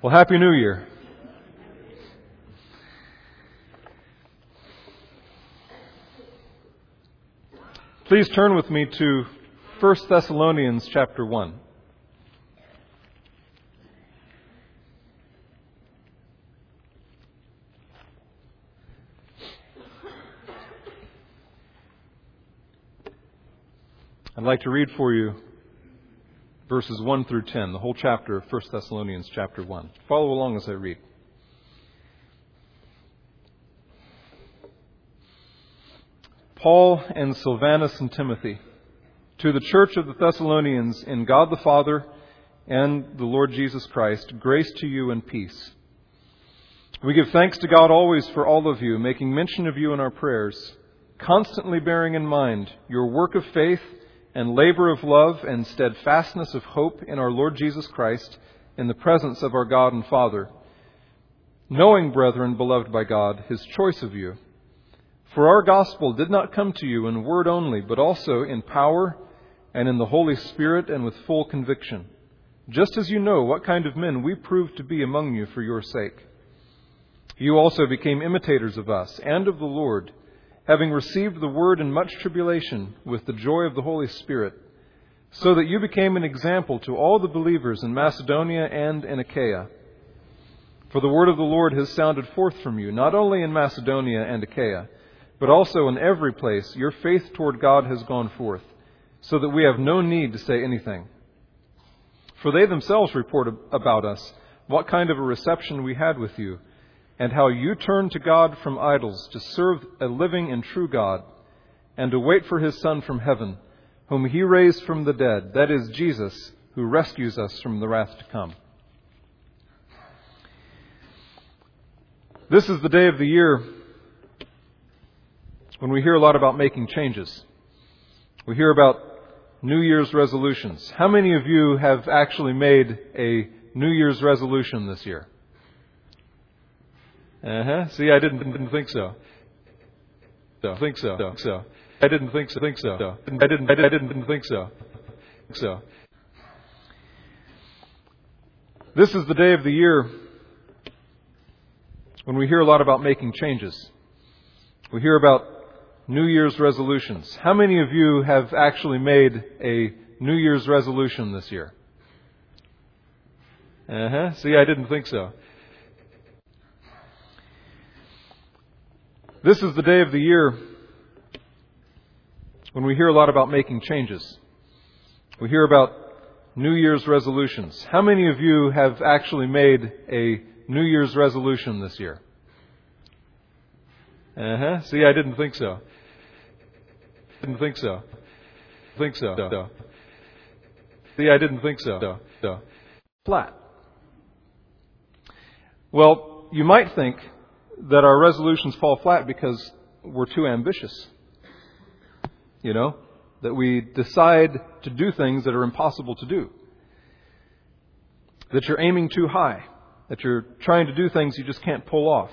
Well, Happy New Year. Please turn with me to 1 Thessalonians chapter 1. I'd like to read for you verses 1 through 10, the whole chapter of 1 Thessalonians chapter 1. Follow along as I read. Paul and Silvanus and Timothy, to the church of the Thessalonians in God the Father and the Lord Jesus Christ, grace to you and peace. We give thanks to God always for all of you, making mention of you in our prayers, constantly bearing in mind your work of faith and labor of love and steadfastness of hope in our Lord Jesus Christ in the presence of our God and Father, knowing, brethren, beloved by God, his choice of you. For our gospel did not come to you in word only, but also in power and in the Holy Spirit and with full conviction, just as you know what kind of men we proved to be among you for your sake. You also became imitators of us and of the Lord having received the word in much tribulation with the joy of the Holy Spirit, so that you became an example to all the believers in Macedonia and in Achaia. For the word of the Lord has sounded forth from you, not only in Macedonia and Achaia, but also in every place your faith toward God has gone forth, so that we have no need to say anything. For they themselves report about us what kind of a reception we had with you and how you turn to God from idols to serve a living and true God, and to wait for his Son from heaven, whom he raised from the dead, that is, Jesus, who rescues us from the wrath to come. This is the day of the year when we hear a lot about making changes. We hear about New Year's resolutions. How many of you have actually made a New Year's resolution this year? Uh huh. See, I didn't, didn't think so. So think so. So. so. I didn't think so. Think so. so. I didn't. I didn't, didn't think so. So. This is the day of the year when we hear a lot about making changes. We hear about New Year's resolutions. How many of you have actually made a New Year's resolution this year? Uh huh. See, I didn't think so. This is the day of the year when we hear a lot about making changes. We hear about New Year's resolutions. How many of you have actually made a New Year's resolution this year? Uh huh. See, I didn't think so. Didn't think so. Think so. so. See, I didn't think so. so. so. Flat. Well, you might think that our resolutions fall flat because we're too ambitious. You know, that we decide to do things that are impossible to do. That you're aiming too high. That you're trying to do things you just can't pull off.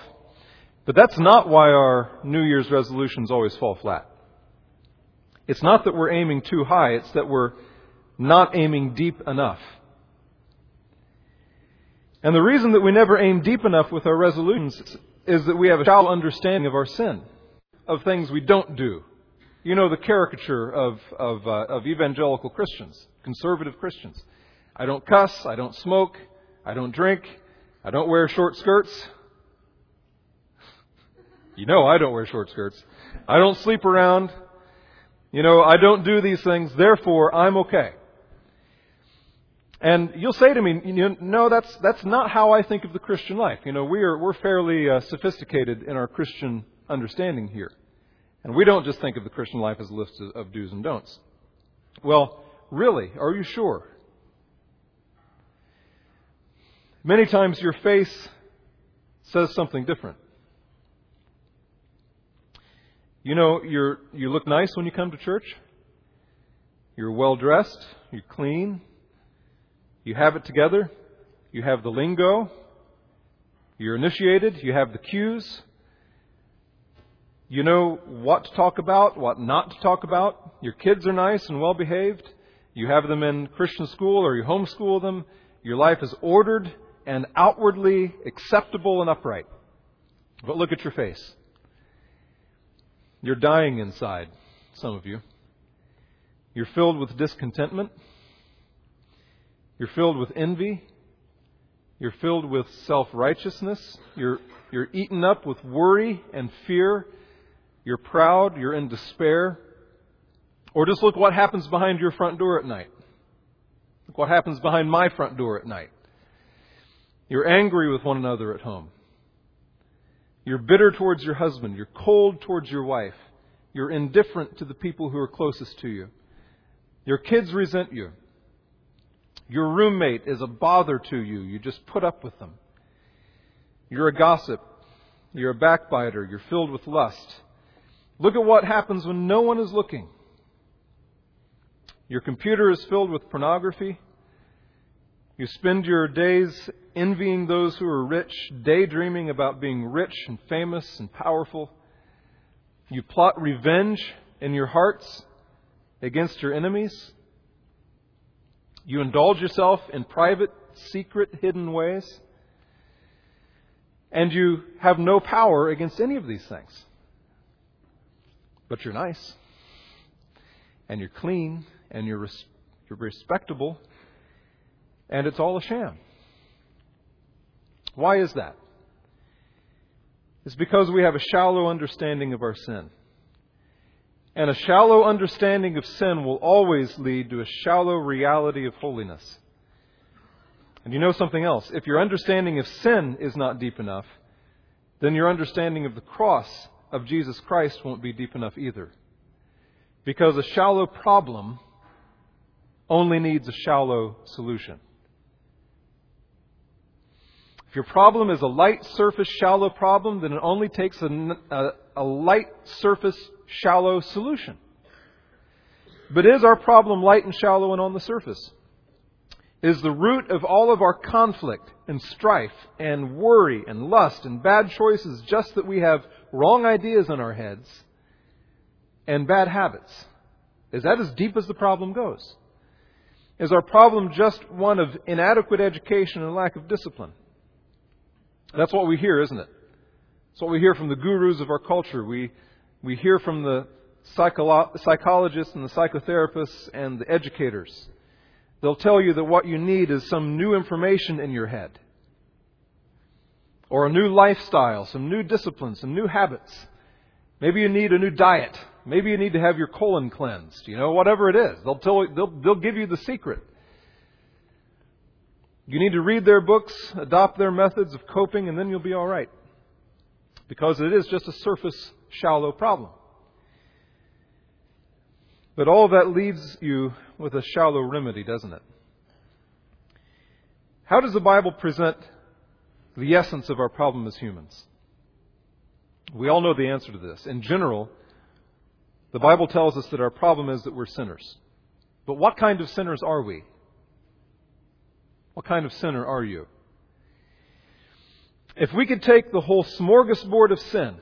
But that's not why our New Year's resolutions always fall flat. It's not that we're aiming too high, it's that we're not aiming deep enough. And the reason that we never aim deep enough with our resolutions is that we have a shallow understanding of our sin, of things we don't do. You know the caricature of, of, uh, of evangelical Christians, conservative Christians. I don't cuss, I don't smoke, I don't drink, I don't wear short skirts. You know I don't wear short skirts. I don't sleep around. You know, I don't do these things, therefore I'm okay. And you'll say to me, you know, no, that's, that's not how I think of the Christian life. You know, we are, we're fairly uh, sophisticated in our Christian understanding here. And we don't just think of the Christian life as a list of, of do's and don'ts. Well, really, are you sure? Many times your face says something different. You know, you're, you look nice when you come to church. You're well dressed. You're clean. You have it together. You have the lingo. You're initiated. You have the cues. You know what to talk about, what not to talk about. Your kids are nice and well behaved. You have them in Christian school or you homeschool them. Your life is ordered. and outwardly acceptable and upright. But look at your face. You're dying inside, some of you. You're filled with discontentment. You're filled with envy. You're filled with self righteousness. You're, you're eaten up with worry and fear. You're proud. You're in despair. Or just look what happens behind your front door at night. Look what happens behind my front door at night. You're angry with one another at home. You're bitter towards your husband. You're cold towards your wife. You're indifferent to the people who are closest to you. Your kids resent you. Your roommate is a bother to you. You just put up with them. You're a gossip. You're a backbiter. You're filled with lust. Look at what happens when no one is looking. Your computer is filled with pornography. You spend your days envying those who are rich, daydreaming about being rich and famous and powerful. You plot revenge in your hearts against your enemies. You indulge yourself in private, secret, hidden ways. And you have no power against any of these things. But you're nice. And you're clean. And you're, res- you're respectable. And it's all a sham. Why is that? It's because we have a shallow understanding of our sin. And a shallow understanding of sin will always lead to a shallow reality of holiness. And you know something else? If your understanding of sin is not deep enough, then your understanding of the cross of Jesus Christ won't be deep enough either. Because a shallow problem only needs a shallow solution. If your problem is a light surface, shallow problem, then it only takes a, a, a light surface, shallow solution. But is our problem light and shallow and on the surface? Is the root of all of our conflict and strife and worry and lust and bad choices just that we have wrong ideas in our heads and bad habits? Is that as deep as the problem goes? Is our problem just one of inadequate education and lack of discipline? That's what we hear, isn't it? That's what we hear from the gurus of our culture. We, we hear from the psycholo- psychologists and the psychotherapists and the educators. They'll tell you that what you need is some new information in your head, or a new lifestyle, some new disciplines, some new habits. Maybe you need a new diet. Maybe you need to have your colon cleansed. You know, whatever it is, they'll tell they'll, they'll give you the secret. You need to read their books, adopt their methods of coping, and then you'll be all right because it is just a surface, shallow problem. But all that leaves you with a shallow remedy, doesn't it? How does the Bible present the essence of our problem as humans? We all know the answer to this. In general, the Bible tells us that our problem is that we're sinners. But what kind of sinners are we? What kind of sinner are you? If we could take the whole smorgasbord of sin,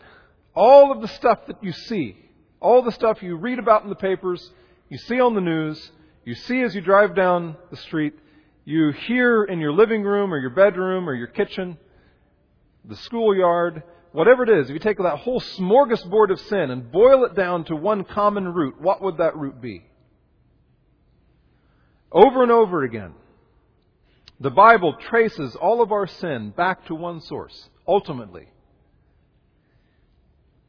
all of the stuff that you see, all the stuff you read about in the papers, you see on the news, you see as you drive down the street, you hear in your living room or your bedroom or your kitchen, the schoolyard, whatever it is, if you take that whole smorgasbord of sin and boil it down to one common root, what would that root be? Over and over again, the Bible traces all of our sin back to one source, ultimately.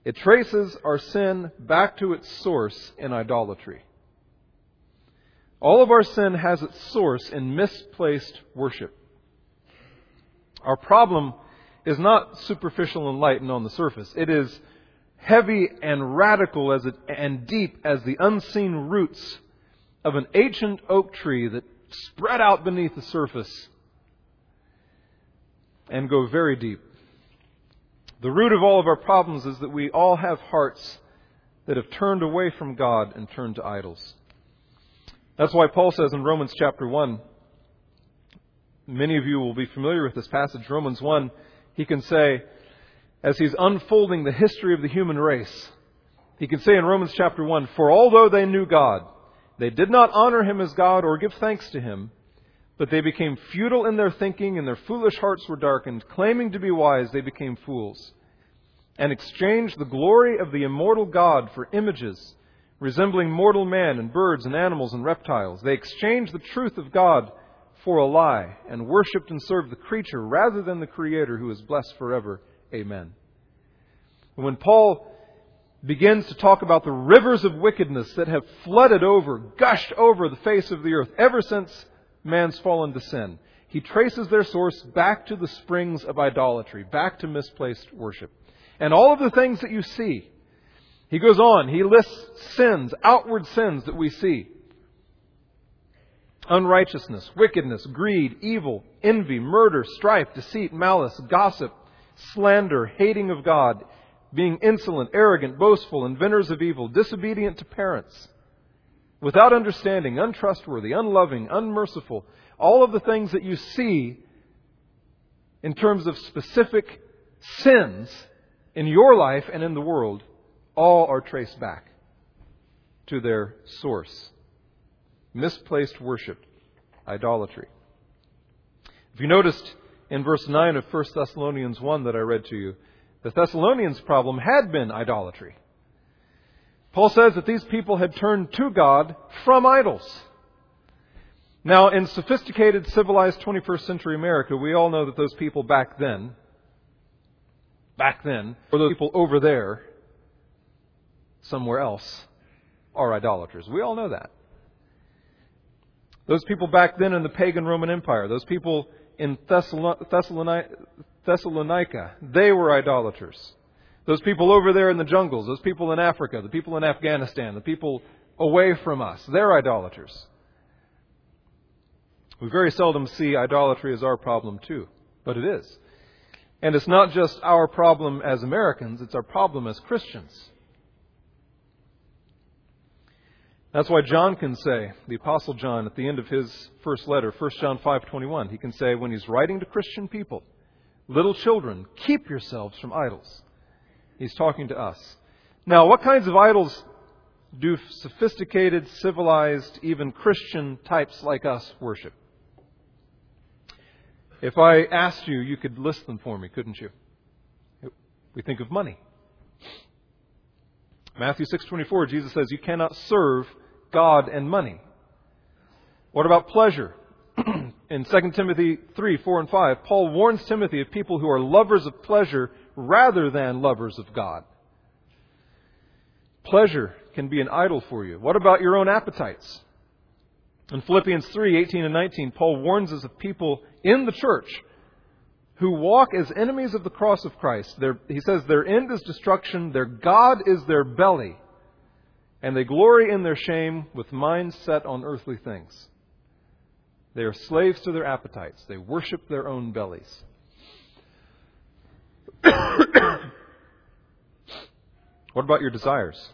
It traces our sin back to its source in idolatry. All of our sin has its source in misplaced worship. Our problem is not superficial and light and on the surface. It is heavy and radical as it, and deep as the unseen roots of an ancient oak tree that spread out beneath the surface and go very deep. The root of all of our problems is that we all have hearts that have turned away from God and turned to idols. That's why Paul says in Romans chapter 1, many of you will be familiar with this passage, Romans 1, he can say, as he's unfolding the history of the human race, he can say in Romans chapter 1, For although they knew God, they did not honor him as God or give thanks to him, But they became futile in their thinking, and their foolish hearts were darkened. Claiming to be wise, they became fools, and exchanged the glory of the immortal God for images resembling mortal man and birds and animals and reptiles. They exchanged the truth of God for a lie, and worshipped and served the creature rather than the Creator who is blessed forever. Amen. When Paul begins to talk about the rivers of wickedness that have flooded over, gushed over the face of the earth ever since man's fallen to sin. He traces their source back to the springs of idolatry, back to misplaced worship. And all of the things that you see, he goes on, he lists sins, outward sins that we see. Unrighteousness, wickedness, greed, evil, envy, murder, strife, deceit, malice, gossip, slander, hating of God, being insolent, arrogant, boastful, inventors of evil, disobedient to parents without understanding, untrustworthy, unloving, unmerciful, all of the things that you see in terms of specific sins in your life and in the world, all are traced back to their source misplaced worship, idolatry. If you noticed in verse 9 of 1 Thessalonians 1 that I read to you, the Thessalonians' problem had been idolatry. Paul says that these people had turned to God from idols. Now, in sophisticated, civilized 21st century America, we all know that those people back then, back then, or those people over there, somewhere else, are idolaters. We all know that. Those people back then in the pagan Roman Empire, those people in Thessalonica, they were idolaters. Those people over there in the jungles, those people in Africa, the people in Afghanistan, the people away from us, they're idolaters. We very seldom see idolatry as our problem, too, but it is. And it's not just our problem as Americans, it's our problem as Christians. That's why John can say, the apostle John at the end of his first letter, 1 John 5:21, he can say when he's writing to Christian people, little children, keep yourselves from idols. He's talking to us. Now, what kinds of idols do sophisticated, civilized, even Christian types like us worship? If I asked you, you could list them for me, couldn't you? We think of money. Matthew 6:24 Jesus says you cannot serve God and money. What about pleasure? In 2 Timothy 3, 4 and 5, Paul warns Timothy of people who are lovers of pleasure rather than lovers of God. Pleasure can be an idol for you. What about your own appetites? In Philippians 3 18 and 19, Paul warns us of people in the church who walk as enemies of the cross of Christ. Their, he says their end is destruction, their God is their belly, and they glory in their shame with minds set on earthly things. They are slaves to their appetites, they worship their own bellies. What about your desires?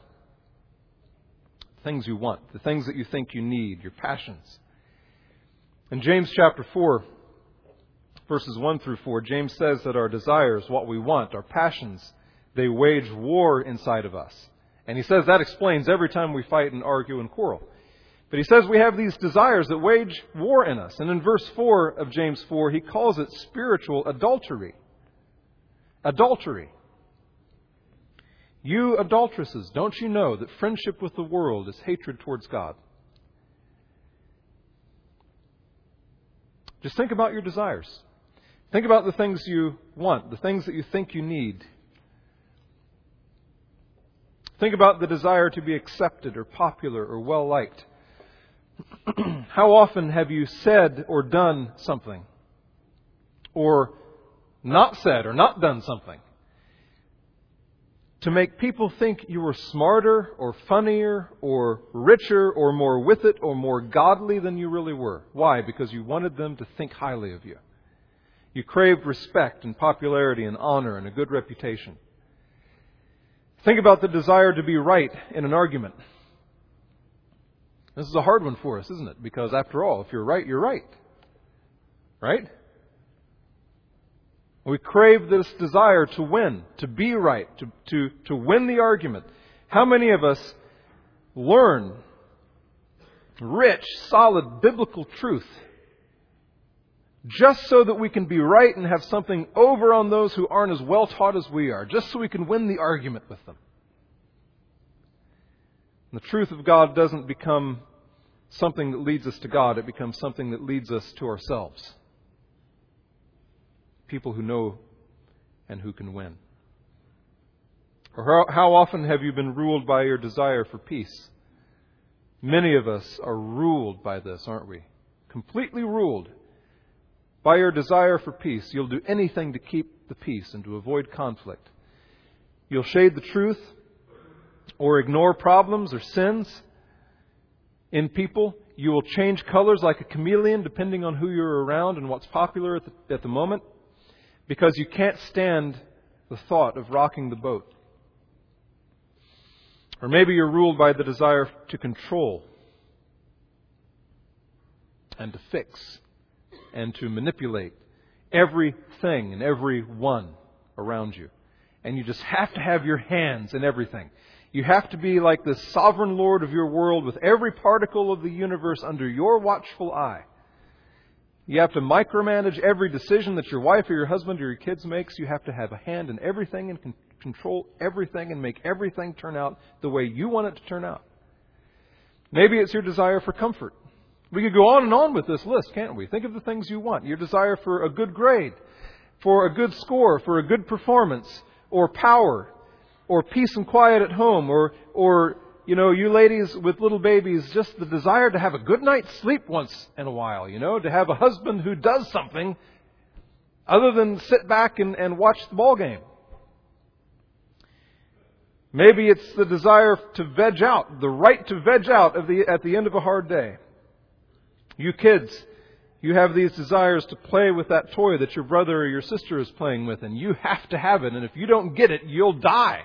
The things you want, the things that you think you need, your passions. In James chapter 4, verses 1 through 4, James says that our desires, what we want, our passions, they wage war inside of us. And he says that explains every time we fight and argue and quarrel. But he says we have these desires that wage war in us. And in verse 4 of James 4, he calls it spiritual adultery adultery. You adulteresses, don't you know that friendship with the world is hatred towards God? Just think about your desires. Think about the things you want, the things that you think you need. Think about the desire to be accepted or popular or well liked. How often have you said or done something? Or not said or not done something to make people think you were smarter or funnier or richer or more with it or more godly than you really were. Why? Because you wanted them to think highly of you. You craved respect and popularity and honor and a good reputation. Think about the desire to be right in an argument. This is a hard one for us, isn't it? Because after all, if you're right, you're right. Right? We crave this desire to win, to be right, to, to, to win the argument. How many of us learn rich, solid biblical truth just so that we can be right and have something over on those who aren't as well taught as we are, just so we can win the argument with them. And the truth of God doesn't become something that leads us to God, it becomes something that leads us to ourselves. People who know and who can win. Or how, often have you been ruled by your desire for peace? Many of us are ruled by this, aren't we? Completely ruled by your desire for peace. You'll do anything to keep the peace and to avoid conflict. You'll shade the truth or ignore problems or sins in people. You will change colors like a chameleon depending on who you're around and what's popular at the, at the moment because you can't stand the thought of rocking the boat. Or maybe you're ruled by the desire to control and to fix and to manipulate everything and everyone around you. And you just have to have your hands in everything. You have to be like the sovereign Lord of your world with every particle of the universe under your watchful eye. You have to micromanage every decision that your wife or your husband or your kids makes. You have to have a hand in everything and control everything and make everything turn out the way you want it to turn out. Maybe it's your desire for comfort. We could go on and on with this list, can't we? Think of the things you want. Your desire for a good grade, for a good score, for a good performance, or power, or peace and quiet at home, or, or, you know, you ladies with little babies, just the desire to have a good night's sleep once in a while, you know, to have a husband who does something other than sit back and, and watch the ball game. Maybe it's the desire to veg out, the right to veg out the, at the end of a hard day. You kids, you have these desires to play with that toy that your brother or your sister is playing with, and you have to have it, and if you don't get it, you'll die.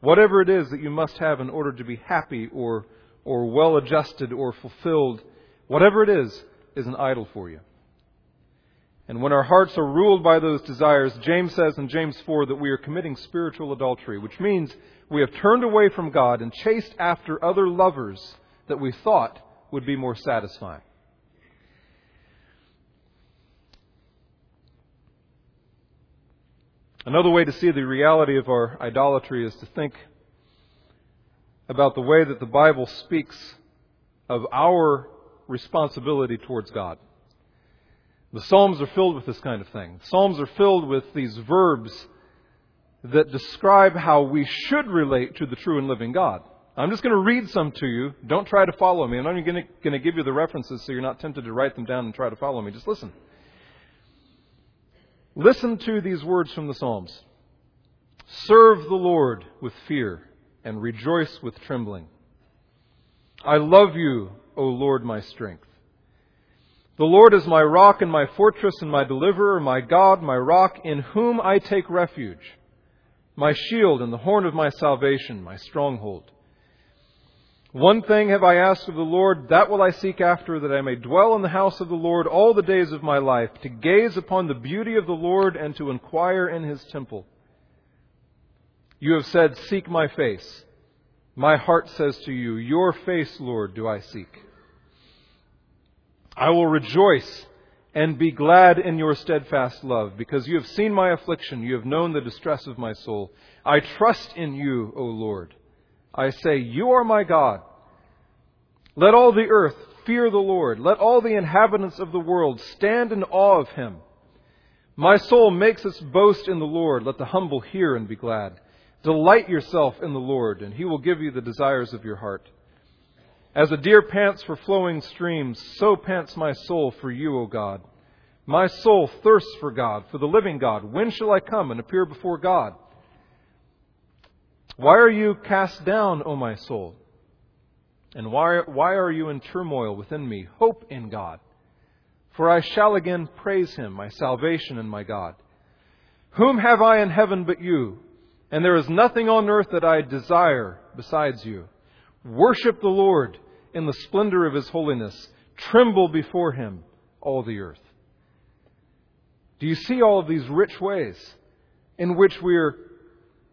Whatever it is that you must have in order to be happy or, or well adjusted or fulfilled, whatever it is, is an idol for you. And when our hearts are ruled by those desires, James says in James 4 that we are committing spiritual adultery, which means we have turned away from God and chased after other lovers that we thought would be more satisfying. Another way to see the reality of our idolatry is to think about the way that the Bible speaks of our responsibility towards God. The Psalms are filled with this kind of thing. The Psalms are filled with these verbs that describe how we should relate to the true and living God. I'm just going to read some to you. Don't try to follow me. I'm not even going to give you the references so you're not tempted to write them down and try to follow me. Just listen. Listen to these words from the Psalms. Serve the Lord with fear and rejoice with trembling. I love you, O Lord, my strength. The Lord is my rock and my fortress and my deliverer, my God, my rock, in whom I take refuge, my shield and the horn of my salvation, my stronghold. One thing have I asked of the Lord, that will I seek after, that I may dwell in the house of the Lord all the days of my life, to gaze upon the beauty of the Lord and to inquire in his temple. You have said, Seek my face. My heart says to you, Your face, Lord, do I seek. I will rejoice and be glad in your steadfast love, because you have seen my affliction, you have known the distress of my soul. I trust in you, O Lord. I say, You are my God. Let all the earth fear the Lord. Let all the inhabitants of the world stand in awe of him. My soul makes its boast in the Lord. Let the humble hear and be glad. Delight yourself in the Lord, and he will give you the desires of your heart. As a deer pants for flowing streams, so pants my soul for you, O God. My soul thirsts for God, for the living God. When shall I come and appear before God? Why are you cast down, O my soul? And why, why are you in turmoil within me? Hope in God. For I shall again praise him, my salvation and my God. Whom have I in heaven but you? And there is nothing on earth that I desire besides you. Worship the Lord in the splendor of his holiness. Tremble before him, all the earth. Do you see all of these rich ways in which we are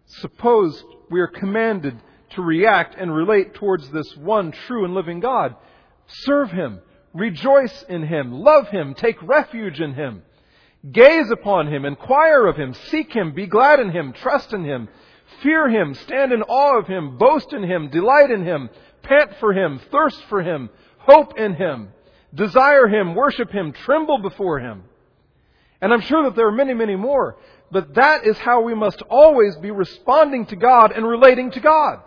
supposed, we are commanded to react and relate towards this one true and living God? Serve him, rejoice in Him, love Him, take refuge in Him, gaze upon Him, inquire of Him, seek Him, be glad in Him, trust in Him, fear Him, stand in awe of Him, boast in Him, delight in Him, pant for Him, thirst for Him, hope in Him, desire Him, worship Him, tremble before Him. And I'm sure that there are many, many more, but that is how we must always be responding to God and relating to God.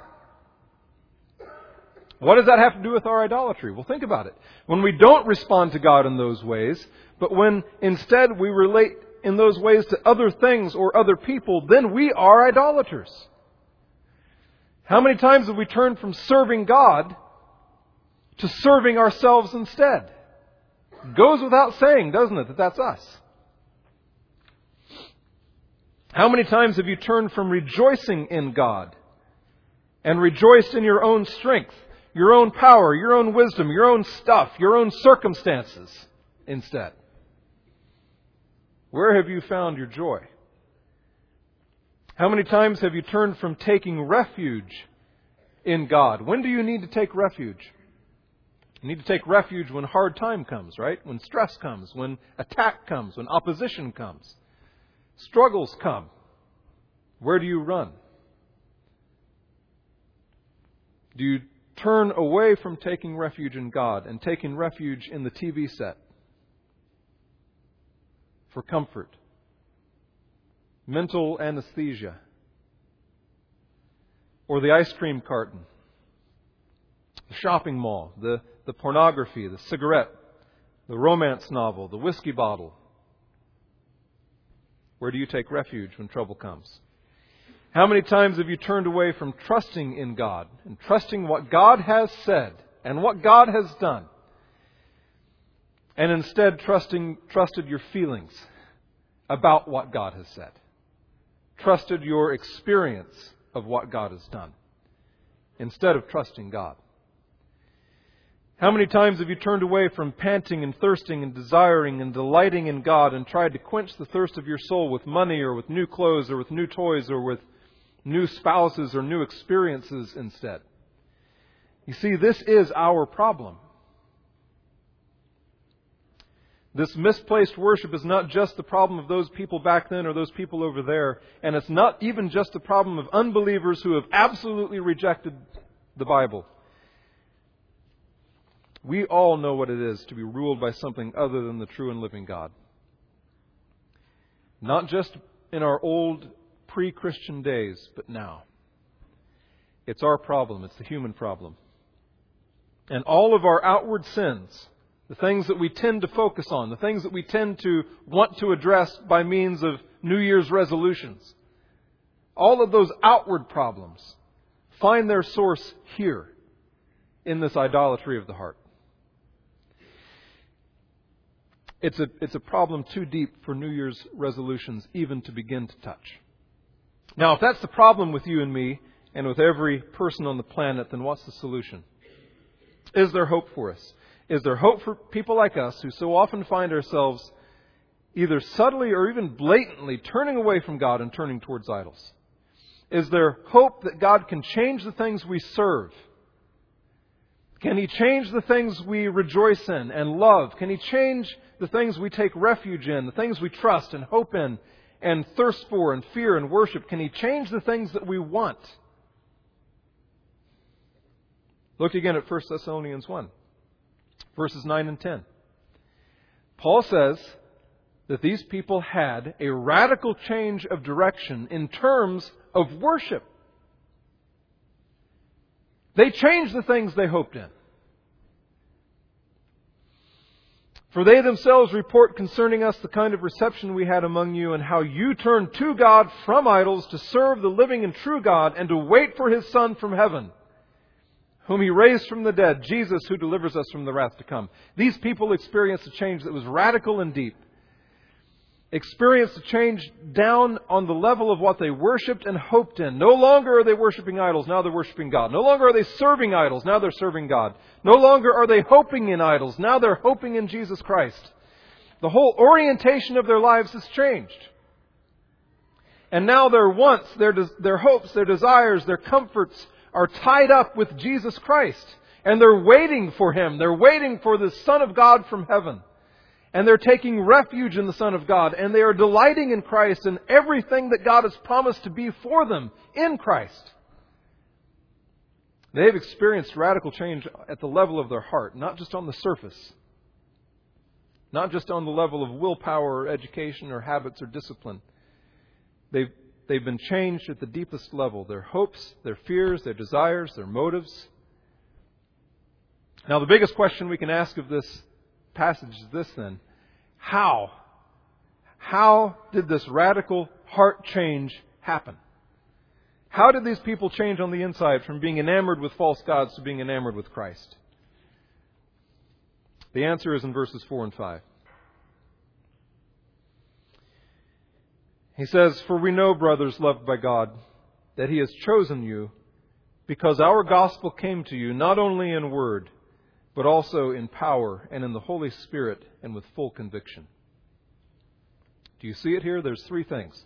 What does that have to do with our idolatry? Well, think about it. When we don't respond to God in those ways, but when instead we relate in those ways to other things or other people, then we are idolaters. How many times have we turned from serving God to serving ourselves instead? Goes without saying, doesn't it, that that's us? How many times have you turned from rejoicing in God and rejoiced in your own strength your own power, your own wisdom, your own stuff, your own circumstances instead? Where have you found your joy? How many times have you turned from taking refuge in God? When do you need to take refuge? You need to take refuge when hard time comes, right? When stress comes, when attack comes, when opposition comes, struggles come. Where do you run? Do you turn away from taking refuge in God and taking refuge in the TV set for comfort, mental anesthesia, or the ice cream carton, the shopping mall, the, the pornography, the cigarette, the romance novel, the whiskey bottle. Where do you take refuge when trouble comes? How many times have you turned away from trusting in God and trusting what God has said and what God has done? And instead trusting, trusted your feelings about what God has said. Trusted your experience of what God has done instead of trusting God. How many times have you turned away from panting and thirsting and desiring and delighting in God and tried to quench the thirst of your soul with money or with new clothes or with new toys or with new spouses or new experiences instead. You see, this is our problem. This misplaced worship is not just the problem of those people back then or those people over there, and it's not even just the problem of unbelievers who have absolutely rejected the Bible. We all know what it is to be ruled by something other than the true and living God. Not just in our old pre Christian days, but now. It's our problem, it's the human problem. And all of our outward sins, the things that we tend to focus on, the things that we tend to want to address by means of New Year's resolutions, all of those outward problems find their source here in this idolatry of the heart. It's a, it's a problem too deep for New Year's resolutions even to begin to touch. Now, if that's the problem with you and me, and with every person on the planet, then what's the solution? Is there hope for us? Is there hope for people like us who so often find ourselves either subtly or even blatantly turning away from God and turning towards idols? Is there hope that God can change the things we serve? Can He change the things we rejoice in and love? Can He change the things we take refuge in, the things we trust and hope in, and thirst for and fear and worship? Can He change the things that we want? Look again at 1 Thessalonians 1, verses 9 and 10. Paul says that these people had a radical change of direction in terms of worship. They changed the things they hoped in. For they themselves report concerning us the kind of reception we had among you, and how you turned to God from idols to serve the living and true God, and to wait for His Son from heaven, whom He raised from the dead, Jesus, who delivers us from the wrath to come. These people experienced a change that was radical and deep experienced a change down on the level of what they worshiped and hoped in. No longer are they worshiping idols, now they're worshiping God. No longer are they serving idols, now they're serving God. No longer are they hoping in idols, now they're hoping in Jesus Christ. The whole orientation of their lives has changed. And now their wants, their, their hopes, their desires, their comforts are tied up with Jesus Christ. And they're waiting for Him. They're waiting for the Son of God from heaven. And they're taking refuge in the Son of God. And they are delighting in Christ and everything that God has promised to be for them in Christ. They've experienced radical change at the level of their heart, not just on the surface. Not just on the level of willpower or education or habits or discipline. They've, they've been changed at the deepest level their hopes, their fears, their desires, their motives. Now, the biggest question we can ask of this passage is this then How? How did this radical heart change happen? How did these people change on the inside from being enamored with false gods to being enamored with Christ? The answer is in verses 4 and 5. He says, For we know, brothers loved by God, that He has chosen you because our gospel came to you not only in word, but also in power and in the Holy Spirit and with full conviction. Do you see it here? There's three things.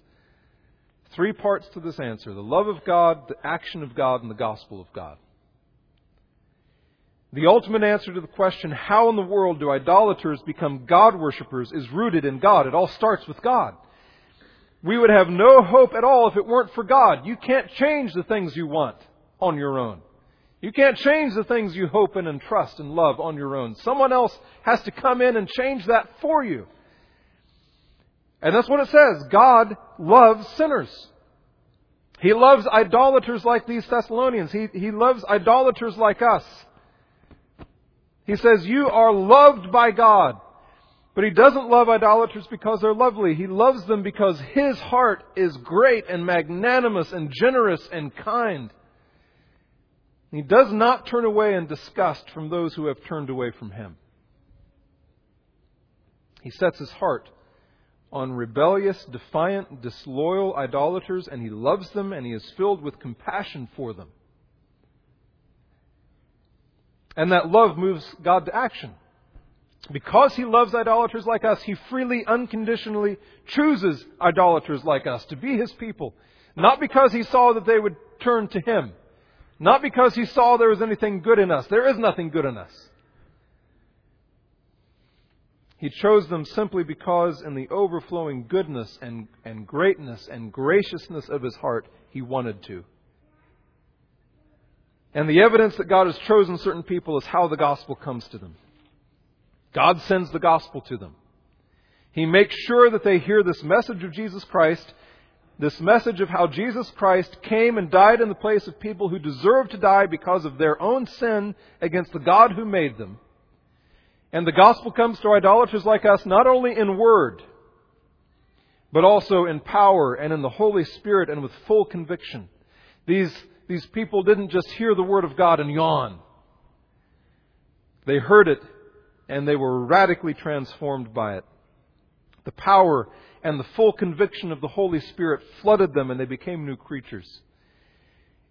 Three parts to this answer the love of God, the action of God, and the gospel of God. The ultimate answer to the question, how in the world do idolaters become God worshippers, is rooted in God. It all starts with God. We would have no hope at all if it weren't for God. You can't change the things you want on your own. You can't change the things you hope in and trust and love on your own. Someone else has to come in and change that for you. And that's what it says. God loves sinners. He loves idolaters like these Thessalonians. He, he loves idolaters like us. He says, You are loved by God. But he doesn't love idolaters because they're lovely. He loves them because his heart is great and magnanimous and generous and kind. He does not turn away in disgust from those who have turned away from him. He sets his heart on rebellious, defiant, disloyal idolaters, and he loves them and he is filled with compassion for them. And that love moves God to action. Because he loves idolaters like us, he freely, unconditionally chooses idolaters like us to be his people. Not because he saw that they would turn to him. Not because he saw there was anything good in us. There is nothing good in us. He chose them simply because, in the overflowing goodness and, and greatness and graciousness of his heart, he wanted to. And the evidence that God has chosen certain people is how the gospel comes to them. God sends the gospel to them. He makes sure that they hear this message of Jesus Christ, this message of how Jesus Christ came and died in the place of people who deserve to die because of their own sin against the God who made them. And the gospel comes to idolaters like us not only in word, but also in power and in the Holy Spirit and with full conviction. These these people didn't just hear the Word of God and yawn. They heard it and they were radically transformed by it. The power and the full conviction of the Holy Spirit flooded them and they became new creatures.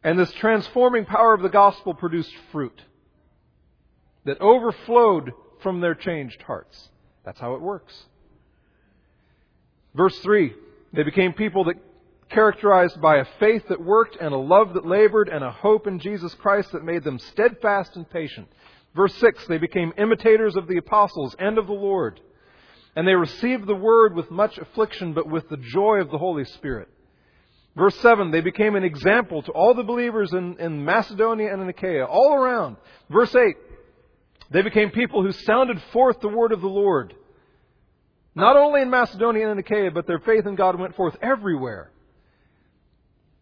And this transforming power of the gospel produced fruit that overflowed from their changed hearts. That's how it works. Verse 3 They became people that characterized by a faith that worked and a love that labored and a hope in Jesus Christ that made them steadfast and patient. Verse 6 They became imitators of the apostles and of the Lord. And they received the word with much affliction, but with the joy of the Holy Spirit. Verse 7 They became an example to all the believers in, in Macedonia and in Achaia, all around. Verse 8 They became people who sounded forth the word of the Lord. Not only in Macedonia and in Achaia, but their faith in God went forth everywhere.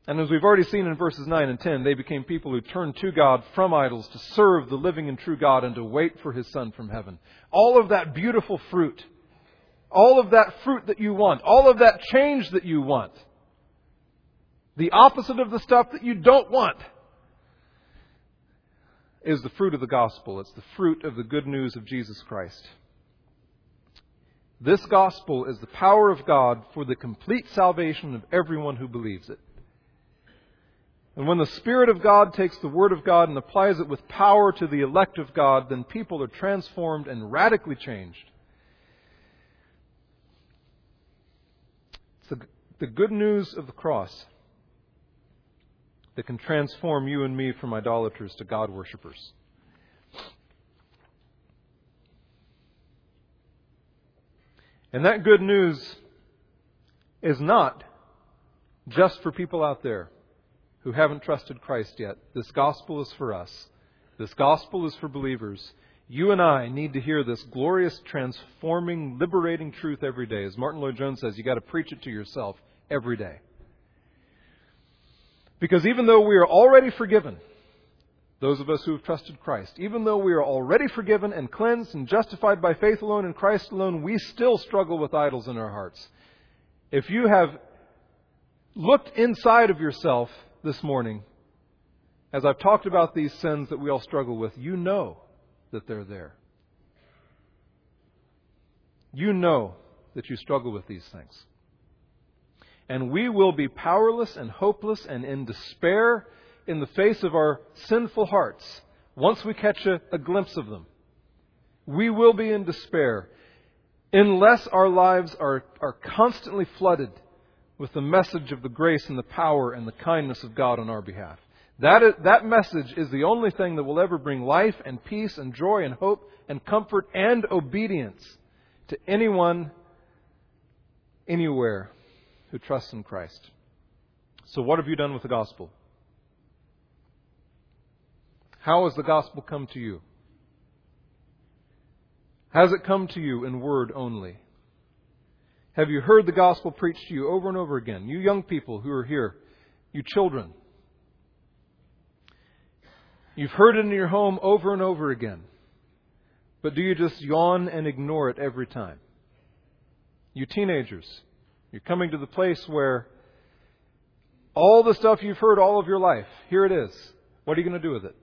And as we've already seen in verses 9 and 10, they became people who turned to God from idols to serve the living and true God and to wait for His Son from heaven. All of that beautiful fruit, all of that fruit that you want, all of that change that you want, the opposite of the stuff that you don't want, is the fruit of the gospel. It's the fruit of the good news of Jesus Christ. This gospel is the power of God for the complete salvation of everyone who believes it. And when the Spirit of God takes the Word of God and applies it with power to the elect of God, then people are transformed and radically changed. the good news of the cross that can transform you and me from idolaters to God worshippers. And that good news is not just for people out there who haven't trusted Christ yet. This gospel is for us. This gospel is for believers. You and I need to hear this glorious, transforming, liberating truth every day. As Martyn Lloyd-Jones says, you've got to preach it to yourself every day. Because even though we are already forgiven, those of us who have trusted Christ, even though we are already forgiven and cleansed and justified by faith alone in Christ alone, we still struggle with idols in our hearts. If you have looked inside of yourself this morning, as I've talked about these sins that we all struggle with, you know that they're there. You know that you struggle with these things. And we will be powerless and hopeless and in despair in the face of our sinful hearts once we catch a, a glimpse of them. We will be in despair unless our lives are, are constantly flooded with the message of the grace and the power and the kindness of God on our behalf. That, is, that message is the only thing that will ever bring life and peace and joy and hope and comfort and obedience to anyone, anywhere who trusts in Christ. So, what have you done with the gospel? How has the gospel come to you? Has it come to you in word only? Have you heard the gospel preached to you over and over again? You young people who are here, you children. You've heard it in your home over and over again. But do you just yawn and ignore it every time? You teenagers, you're coming to the place where all the stuff you've heard all of your life, here it is. What are you going to do with it?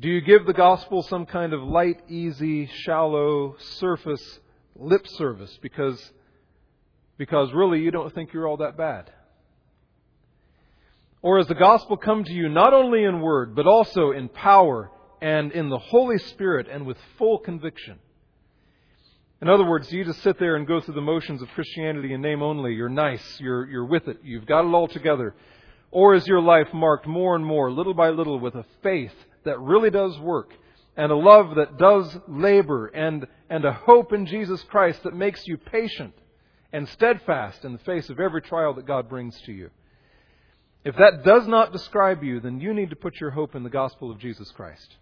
Do you give the gospel some kind of light, easy, shallow, surface lip service because, because really you don't think you're all that bad? Or has the gospel come to you not only in word, but also in power and in the Holy Spirit and with full conviction? In other words, you just sit there and go through the motions of Christianity in name only? You're nice, you're, you're with it, you've got it all together. Or is your life marked more and more, little by little, with a faith that really does work, and a love that does labor, and, and a hope in Jesus Christ that makes you patient and steadfast in the face of every trial that God brings to you. If that does not describe you, then you need to put your hope in the gospel of Jesus Christ.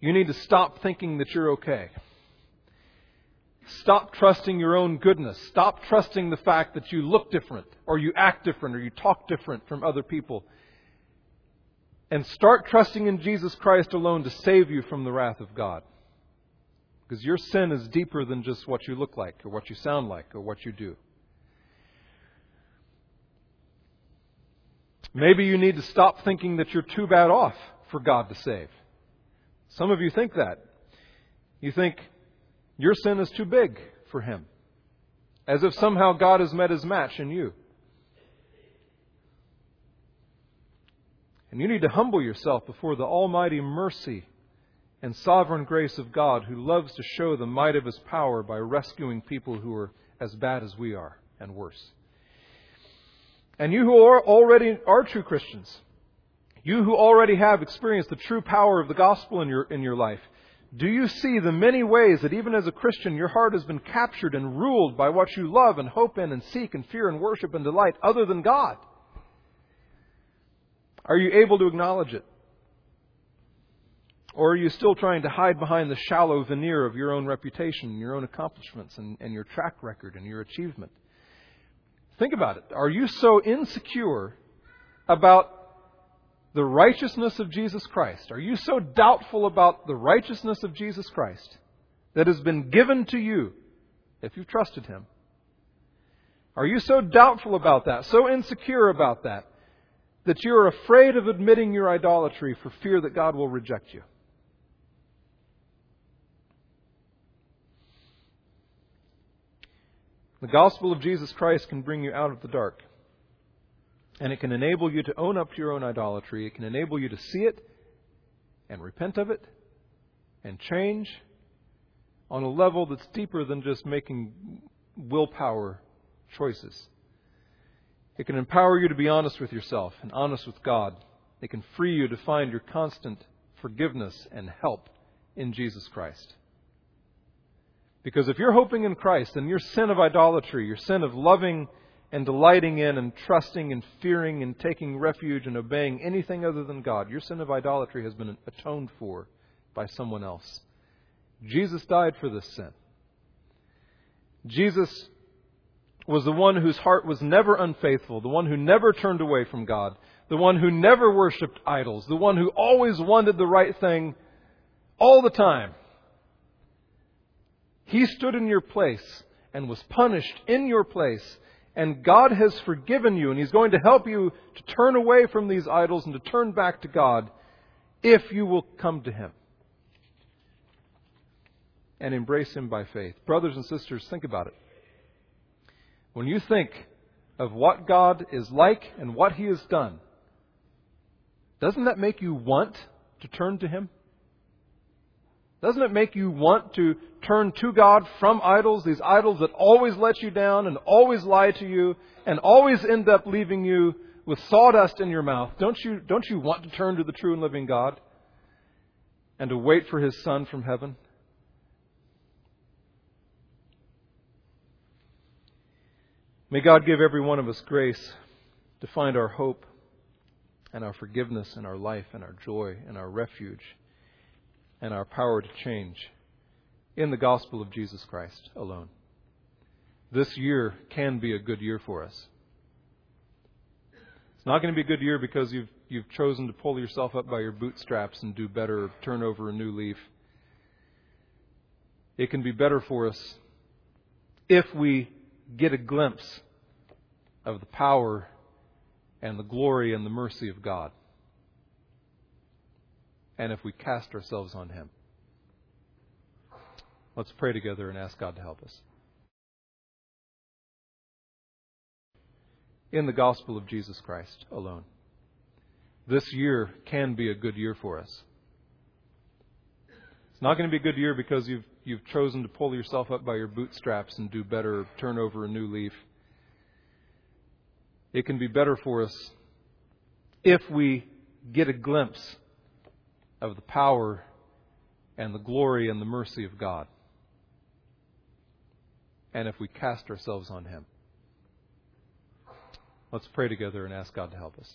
You need to stop thinking that you're okay. Stop trusting your own goodness. Stop trusting the fact that you look different, or you act different, or you talk different from other people and start trusting in Jesus Christ alone to save you from the wrath of God. Because your sin is deeper than just what you look like, or what you sound like, or what you do. Maybe you need to stop thinking that you're too bad off for God to save. Some of you think that. You think your sin is too big for Him. As if somehow God has met His match in you. And you need to humble yourself before the almighty mercy and sovereign grace of God who loves to show the might of his power by rescuing people who are as bad as we are and worse. And you who are already are true Christians, you who already have experienced the true power of the gospel in your, in your life, do you see the many ways that even as a Christian your heart has been captured and ruled by what you love and hope in and seek and fear and worship and delight other than God? Are you able to acknowledge it? Or are you still trying to hide behind the shallow veneer of your own reputation, and your own accomplishments, and, and your track record and your achievement? Think about it. Are you so insecure about the righteousness of Jesus Christ? Are you so doubtful about the righteousness of Jesus Christ that has been given to you if you've trusted Him? Are you so doubtful about that, so insecure about that, that you are afraid of admitting your idolatry for fear that God will reject you. The gospel of Jesus Christ can bring you out of the dark. And it can enable you to own up to your own idolatry. It can enable you to see it and repent of it and change on a level that's deeper than just making willpower choices. It can empower you to be honest with yourself and honest with God. It can free you to find your constant forgiveness and help in Jesus Christ. Because if you're hoping in Christ, then your sin of idolatry, your sin of loving and delighting in and trusting and fearing and taking refuge and obeying anything other than God, your sin of idolatry has been atoned for by someone else. Jesus died for this sin. Jesus was the one whose heart was never unfaithful, the one who never turned away from God, the one who never worshiped idols, the one who always wanted the right thing all the time. He stood in your place and was punished in your place. And God has forgiven you, and He's going to help you to turn away from these idols and to turn back to God if you will come to Him and embrace Him by faith. Brothers and sisters, think about it. When you think of what God is like and what He has done, doesn't that make you want to turn to Him? Doesn't it make you want to turn to God from idols, these idols that always let you down and always lie to you and always end up leaving you with sawdust in your mouth? Don't you, don't you want to turn to the true and living God and to wait for His Son from heaven? May God give every one of us grace to find our hope and our forgiveness and our life and our joy and our refuge and our power to change in the gospel of Jesus Christ alone. This year can be a good year for us. It's not going to be a good year because you've, you've chosen to pull yourself up by your bootstraps and do better, turn over a new leaf. It can be better for us if we get a glimpse of the power and the glory and the mercy of God and if we cast ourselves on Him. Let's pray together and ask God to help us. In the gospel of Jesus Christ alone. This year can be a good year for us. It's not going to be a good year because you've, you've chosen to pull yourself up by your bootstraps and do better, turn over a new leaf. It can be better for us if we get a glimpse of the power and the glory and the mercy of God. And if we cast ourselves on Him. Let's pray together and ask God to help us.